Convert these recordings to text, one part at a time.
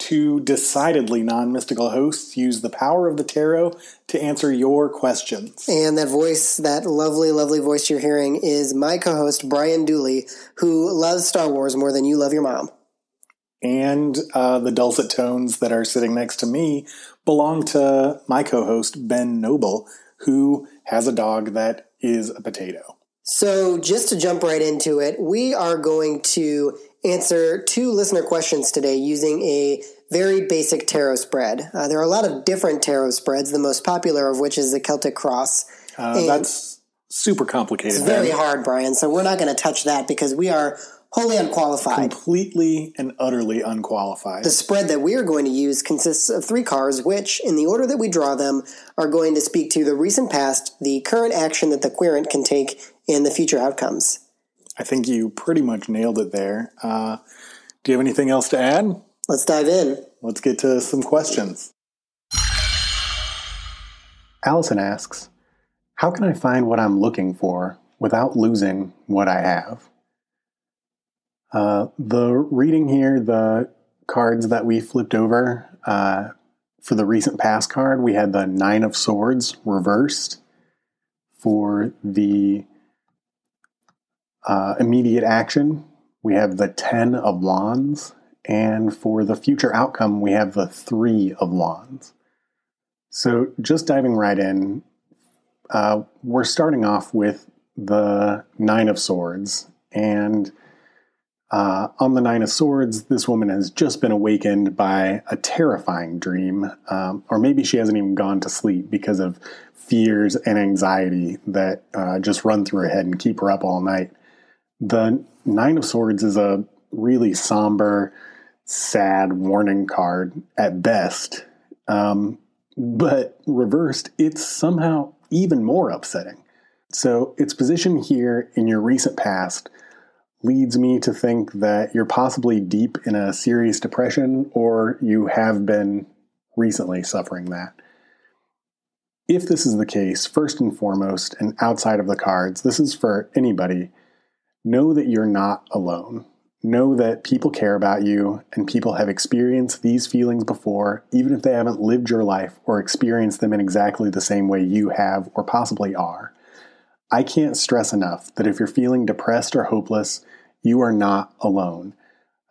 two decidedly non mystical hosts use the power of the tarot to answer your questions. And that voice, that lovely, lovely voice you're hearing, is my co host, Brian Dooley, who loves Star Wars more than you love your mom. And uh, the dulcet tones that are sitting next to me belong to my co host, Ben Noble, who has a dog that is a potato. So, just to jump right into it, we are going to answer two listener questions today using a very basic tarot spread. Uh, there are a lot of different tarot spreads, the most popular of which is the Celtic Cross. Uh, that's super complicated. It's very hard, Brian, so we're not going to touch that because we are wholly unqualified. Completely and utterly unqualified. The spread that we are going to use consists of three cards, which, in the order that we draw them, are going to speak to the recent past, the current action that the querent can take, and the future outcomes. I think you pretty much nailed it there. Uh, do you have anything else to add? Let's dive in. Let's get to some questions. Alicen asks, How can I find what I'm looking for without losing what I have? Uh, the reading here, the cards that we flipped over uh, for the recent past card, we had the Nine of Swords reversed. For the uh, immediate action, we have the Ten of Wands, and for the future outcome, we have the Three of Wands. So, just diving right in, uh, we're starting off with the Nine of Swords. And uh, on the Nine of Swords, this woman has just been awakened by a terrifying dream, um, or maybe she hasn't even gone to sleep because of fears and anxiety that uh, just run through her head and keep her up all night. The Nine of Swords is a really somber, sad warning card at best. Um, but reversed, it's somehow even more upsetting. So, its position here in your recent past leads me to think that you're possibly deep in a serious depression or you have been recently suffering that. If this is the case, first and foremost, and outside of the cards, this is for anybody know that you're not alone. Know that people care about you and people have experienced these feelings before, even if they haven't lived your life or experienced them in exactly the same way you have or possibly are. I can't stress enough that if you're feeling depressed or hopeless, you are not alone.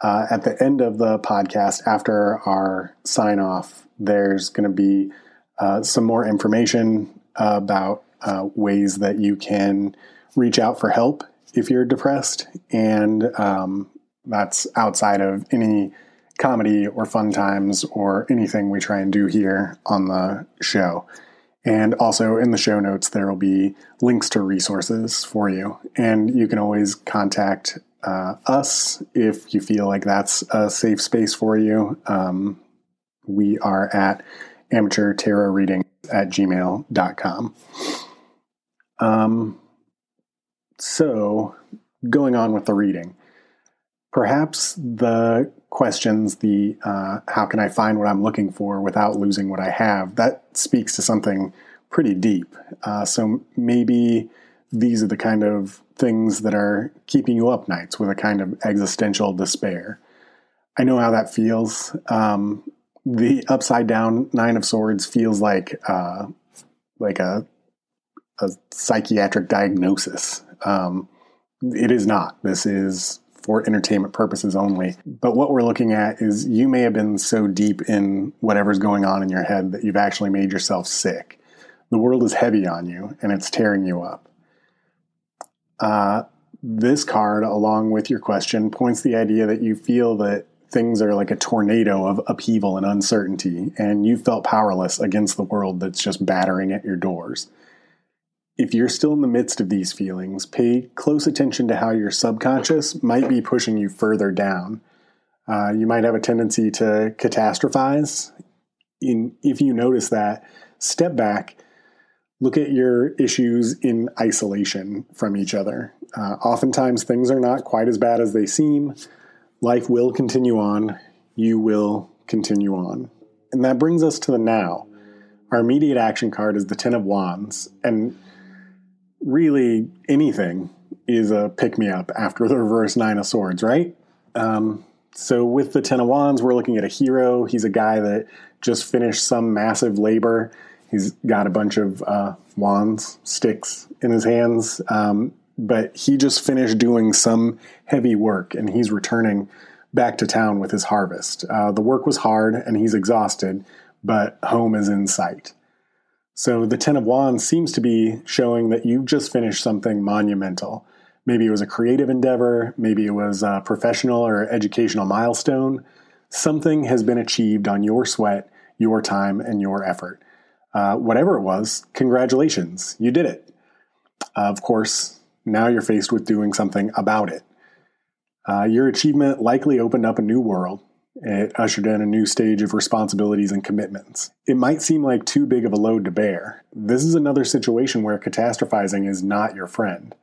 Uh, at the end of the podcast, after our sign off, there's going to be uh, some more information about uh, ways that you can reach out for help if you're depressed, and um, that's outside of any comedy or fun times or anything we try and do here on the show. And also in the show notes, there will be links to resources for you. And you can always contact uh, us if you feel like that's a safe space for you. Um, we are at amateur tarot reading at gmail.com. Um, so, going on with the reading, perhaps the questions, the uh, how can I find what I'm looking for without losing what I have, that speaks to something pretty deep. Uh, so maybe these are the kind of things that are keeping you up nights with a kind of existential despair. I know how that feels. Um, the upside down nine of swords feels like uh, like a a psychiatric diagnosis. Um, it is not. This is for entertainment purposes only. But what we're looking at is you may have been so deep in whatever's going on in your head that you've actually made yourself sick. The world is heavy on you and it's tearing you up. Uh, this card, along with your question, points the idea that you feel that things are like a tornado of upheaval and uncertainty, and you felt powerless against the world that's just battering at your doors if you're still in the midst of these feelings, pay close attention to how your subconscious might be pushing you further down. Uh, you might have a tendency to catastrophize. In, if you notice that, step back, look at your issues in isolation from each other. Uh, oftentimes, things are not quite as bad as they seem. Life will continue on. You will continue on. And that brings us to the now. Our immediate action card is the Ten of Wands. And really, anything is a pick me up after the reverse Nine of Swords, right? Um, so, with the Ten of Wands, we're looking at a hero. He's a guy that just finished some massive labor. He's got a bunch of uh, wands, sticks in his hands, um, but he just finished doing some heavy work and he's returning back to town with his harvest. Uh, the work was hard and he's exhausted, but home is in sight. So the Ten of Wands seems to be showing that you've just finished something monumental. Maybe it was a creative endeavor, maybe it was a professional or educational milestone. Something has been achieved on your sweat, your time, and your effort. Uh, whatever it was, congratulations, you did it. Uh, of course, now you're faced with doing something about it. Uh, your achievement likely opened up a new world. It ushered in a new stage of responsibilities and commitments. It might seem like too big of a load to bear. This is another situation where catastrophizing is not your friend.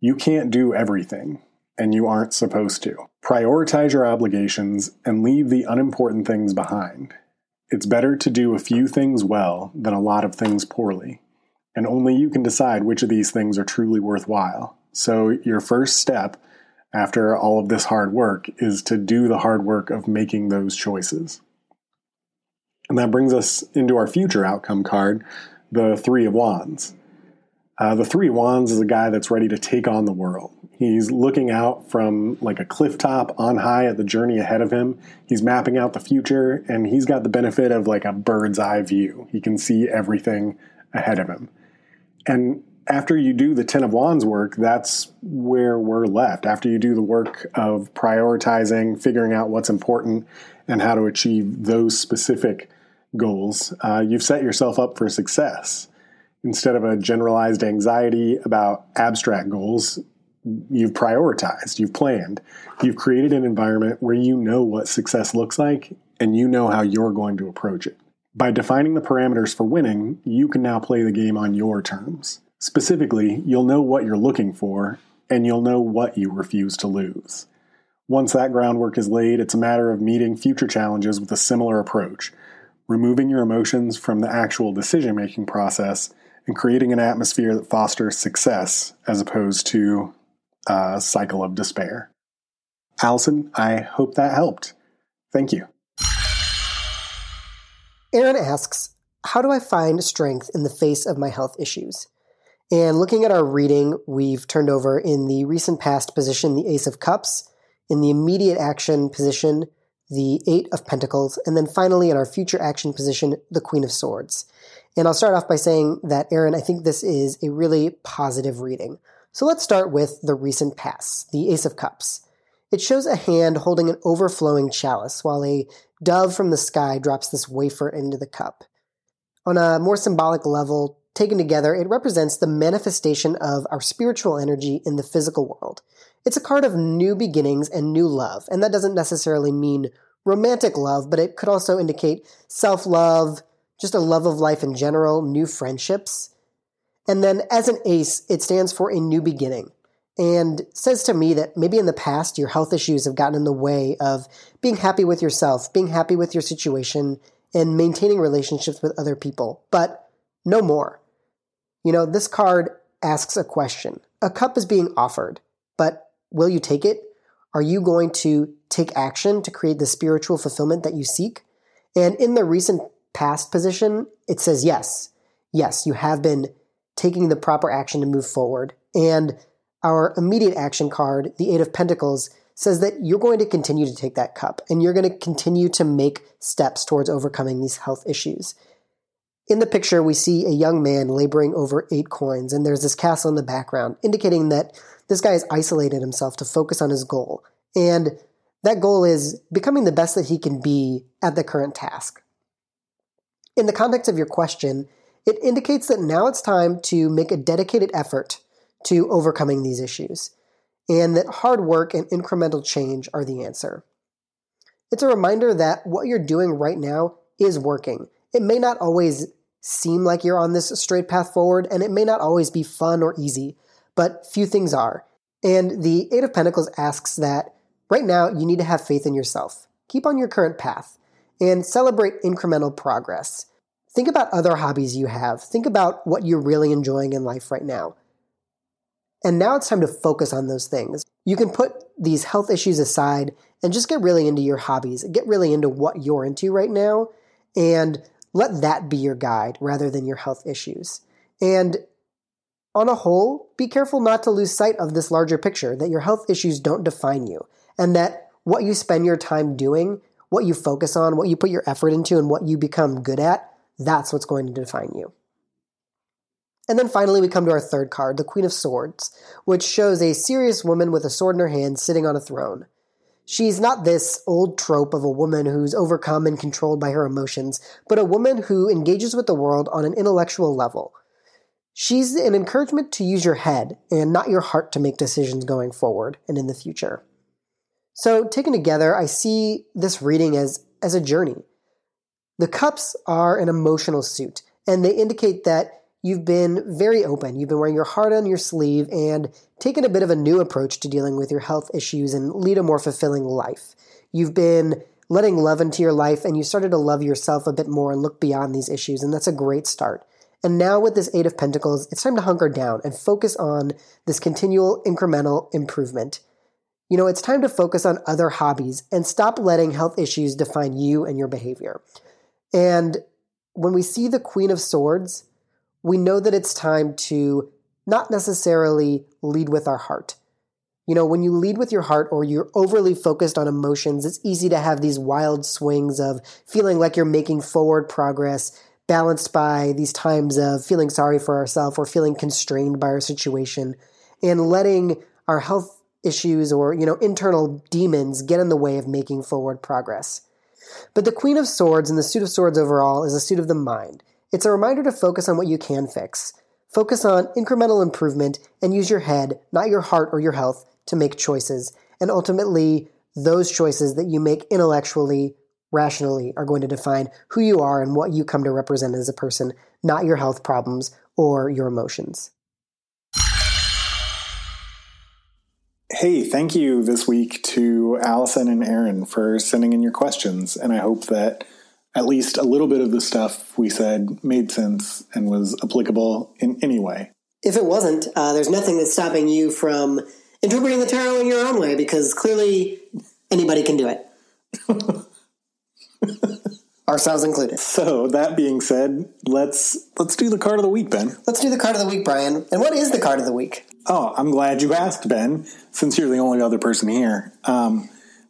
You can't do everything, and you aren't supposed to. Prioritize your obligations and leave the unimportant things behind. It's better to do a few things well than a lot of things poorly, and only you can decide which of these things are truly worthwhile. So, your first step after all of this hard work is to do the hard work of making those choices. And that brings us into our future outcome card, the Three of Wands. Uh, the Three of Wands is a guy that's ready to take on the world. He's looking out from like a cliff top on high at the journey ahead of him. He's mapping out the future, and he's got the benefit of like a bird's eye view. He can see everything ahead of him. And after you do the Ten of Wands work, that's where we're left. After you do the work of prioritizing, figuring out what's important, and how to achieve those specific goals, uh, you've set yourself up for success. Instead of a generalized anxiety about abstract goals, you've prioritized, you've planned, you've created an environment where you know what success looks like and you know how you're going to approach it. By defining the parameters for winning, you can now play the game on your terms. Specifically, you'll know what you're looking for, and you'll know what you refuse to lose. Once that groundwork is laid, it's a matter of meeting future challenges with a similar approach, removing your emotions from the actual decision making process and creating an atmosphere that fosters success as opposed to a cycle of despair. Alicen, I hope that helped. Thank you. Erinne asks, How do I find strength in the face of my health issues? And looking at our reading, we've turned over in the recent past position the Ace of Cups, in the immediate action position, the Eight of Pentacles, and then finally in our future action position, the Queen of Swords. And I'll start off by saying that, Erinne, I think this is a really positive reading. So let's start with the recent past, the Ace of Cups. It shows a hand holding an overflowing chalice while a dove from the sky drops this wafer into the cup. On a more symbolic level, Taken together, it represents the manifestation of our spiritual energy in the physical world. It's a card of new beginnings and new love, and that doesn't necessarily mean romantic love, but it could also indicate self love, just a love of life in general, new friendships. And then as an ace, it stands for a new beginning and says to me that maybe in the past your health issues have gotten in the way of being happy with yourself, being happy with your situation, and maintaining relationships with other people. But no more. You know, this card asks a question. A cup is being offered, but will you take it? Are you going to take action to create the spiritual fulfillment that you seek? And in the recent past position, it says yes. Yes, you have been taking the proper action to move forward. And our immediate action card, the Eight of Pentacles, says that you're going to continue to take that cup and you're going to continue to make steps towards overcoming these health issues. In the picture, we see a young man laboring over eight coins, and there's this castle in the background, indicating that this guy has isolated himself to focus on his goal. And that goal is becoming the best that he can be at the current task. In the context of your question, it indicates that now it's time to make a dedicated effort to overcoming these issues, and that hard work and incremental change are the answer. It's a reminder that what you're doing right now is working. It may not always seem like you're on this straight path forward, and it may not always be fun or easy, but few things are. And the Eight of Pentacles asks that right now you need to have faith in yourself. Keep on your current path and celebrate incremental progress. Think about other hobbies you have. Think about what you're really enjoying in life right now. And now it's time to focus on those things. You can put these health issues aside and just get really into your hobbies, get really into what you're into right now, and let that be your guide rather than your health issues. And on a whole, be careful not to lose sight of this larger picture that your health issues don't define you, and that what you spend your time doing, what you focus on, what you put your effort into, and what you become good at, that's what's going to define you. And then finally, we come to our third card, the Queen of Swords, which shows a serious woman with a sword in her hand sitting on a throne. She's not this old trope of a woman who's overcome and controlled by her emotions, but a woman who engages with the world on an intellectual level. She's an encouragement to use your head and not your heart to make decisions going forward and in the future. So, taken together, I see this reading as, as a journey. The cups are an emotional suit, and they indicate that You've been very open. You've been wearing your heart on your sleeve and taken a bit of a new approach to dealing with your health issues and lead a more fulfilling life. You've been letting love into your life and you started to love yourself a bit more and look beyond these issues, and that's a great start. And now with this Eight of Pentacles, it's time to hunker down and focus on this continual incremental improvement. You know, it's time to focus on other hobbies and stop letting health issues define you and your behavior. And when we see the Queen of Swords, we know that it's time to not necessarily lead with our heart. You know, when you lead with your heart or you're overly focused on emotions, it's easy to have these wild swings of feeling like you're making forward progress, balanced by these times of feeling sorry for ourselves or feeling constrained by our situation, and letting our health issues or, you know, internal demons get in the way of making forward progress. But the Queen of Swords and the Suit of Swords overall is a suit of the mind. It's a reminder to focus on what you can fix. Focus on incremental improvement and use your head, not your heart or your health, to make choices. And ultimately, those choices that you make intellectually, rationally, are going to define who you are and what you come to represent as a person, not your health problems or your emotions. Hey, thank you this week to Alicen and Erinne for sending in your questions. And I hope that at least a little bit of the stuff we said made sense and was applicable in any way. If it wasn't, uh, there's nothing that's stopping you from interpreting the tarot in your own way because clearly anybody can do it. Ourselves included. So that being said, let's let's do the card of the week, Ben. Let's do the card of the week, Brian. And what is the card of the week? Oh, I'm glad you asked, Ben, since you're the only other person here. Um,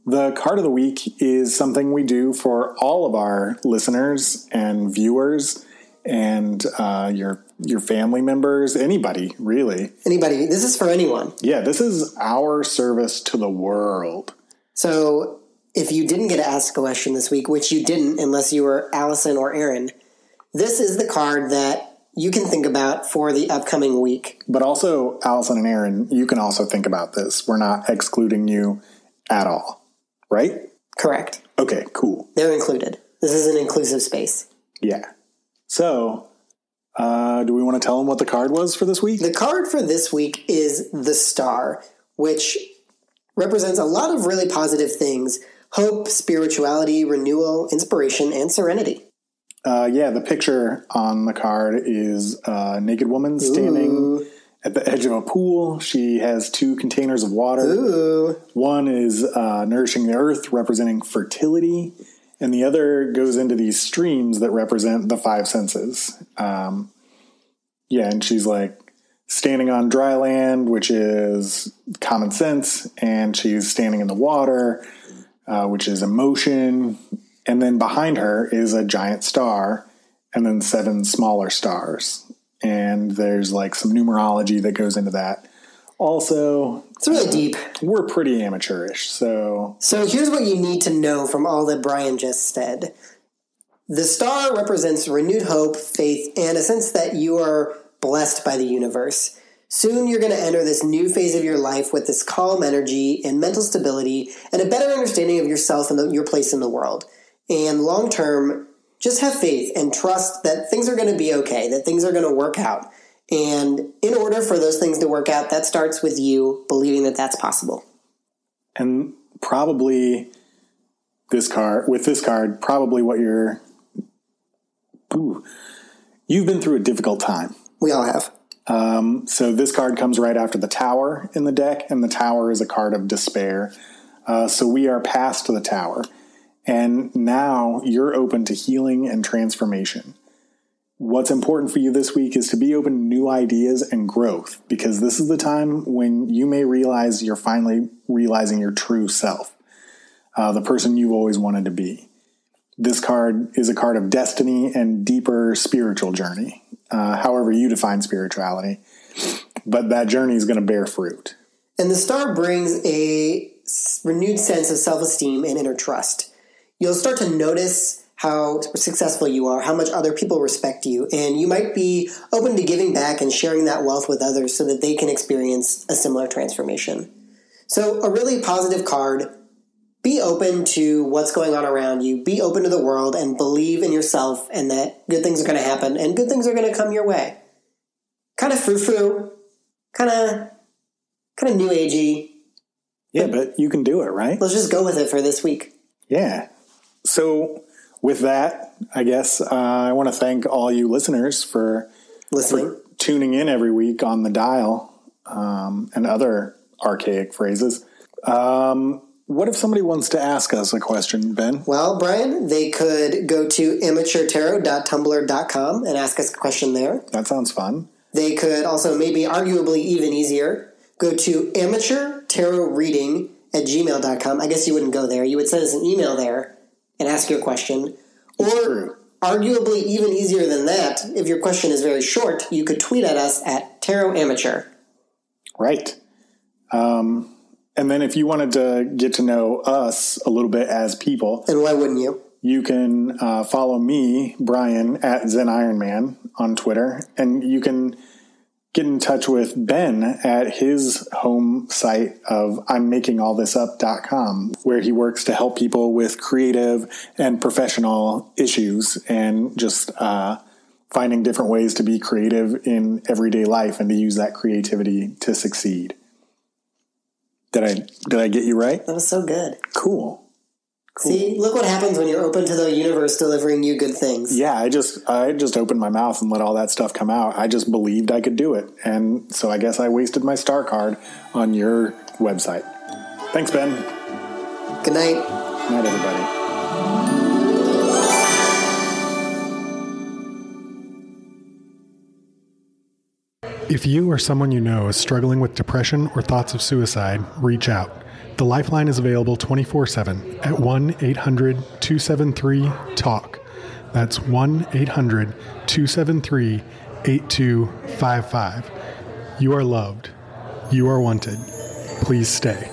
the card of the week is something we do for all of our listeners and viewers and uh, your your family members, anybody really. Anybody. This is for anyone. Yeah, this is our service to the world. So if you didn't get to ask a question this week, which you didn't unless you were Alicen or Erinne, this is the card that you can think about for the upcoming week. But also, Alicen and Erinne, you can also think about this. We're not excluding you at all right? Correct. Okay, cool. They're included. This is an inclusive space. Yeah. So, uh, do we want to tell them what the card was for this week? The card for this week is the Star, which represents a lot of really positive things hope, spirituality, renewal, inspiration, and serenity. Uh, yeah, the picture on the card is a naked woman standing. Ooh at the edge of a pool. She has two containers of water. Ooh. One is uh, nourishing the earth, representing fertility, and the other goes into these streams that represent the five senses. Um, yeah, and she's like standing on dry land, which is common sense, and she's standing in the water, uh, which is emotion. And then behind her is a giant star, and then seven smaller stars and there's like some numerology that goes into that. Also, it's really deep. We're pretty amateurish, so so here's what you need to know from all that Brian just said. The star represents renewed hope, faith, and a sense that you are blessed by the universe. Soon you're going to enter this new phase of your life with this calm energy and mental stability and a better understanding of yourself and your place in the world. And long term, just have faith and trust that things are going to be okay, that things are going to work out. And in order for those things to work out, that starts with you believing that that's possible. And probably this card, with this card, probably what you're. Ooh, you've been through a difficult time. We all have. Um, so this card comes right after the tower in the deck, and the tower is a card of despair. Uh, so we are past the tower. And now you're open to healing and transformation. What's important for you this week is to be open to new ideas and growth because this is the time when you may realize you're finally realizing your true self, uh, the person you've always wanted to be. This card is a card of destiny and deeper spiritual journey, uh, however you define spirituality. But that journey is going to bear fruit. And the star brings a renewed sense of self esteem and inner trust you'll start to notice how successful you are, how much other people respect you, and you might be open to giving back and sharing that wealth with others so that they can experience a similar transformation. So, a really positive card. Be open to what's going on around you. Be open to the world and believe in yourself and that good things are going to happen and good things are going to come your way. Kind of frou frou, kind of, kind of new agey. Yeah, but you can do it, right? Let's just go with it for this week. Yeah. So, with that, I guess uh, I want to thank all you listeners for listening, for tuning in every week on the dial um, and other archaic phrases. Um, what if somebody wants to ask us a question, Ben? Well, Brian, they could go to amateurtarot.tumblr.com and ask us a question there. That sounds fun. They could also, maybe arguably even easier, go to amateur tarot reading at gmail.com. I guess you wouldn't go there. You would send us an email there and ask your question. Or arguably even easier than that, if your question is very short, you could tweet at us at Tarot Amateur. Right. Um, and then if you wanted to get to know us a little bit as people, and why wouldn't you? You can uh, follow me, Brian, at Zen Ironman on Twitter, and you can get in touch with Ben at his home site of I'm making all this up.com, where he works to help people with creative and professional issues and just uh, finding different ways to be creative in everyday life and to use that creativity to succeed. Did I did I get you right? That was so good. Cool. Cool. See, look what happens when you're open to the universe delivering you good things. Yeah, I just I just opened my mouth and let all that stuff come out. I just believed I could do it. And so I guess I wasted my star card on your website. Thanks, Ben. Good night. Good night, everybody. If you or someone you know is struggling with depression or thoughts of suicide, reach out. The Lifeline is available 24 7 at 1 800 273 TALK. That's 1 800 273 8255. You are loved. You are wanted. Please stay.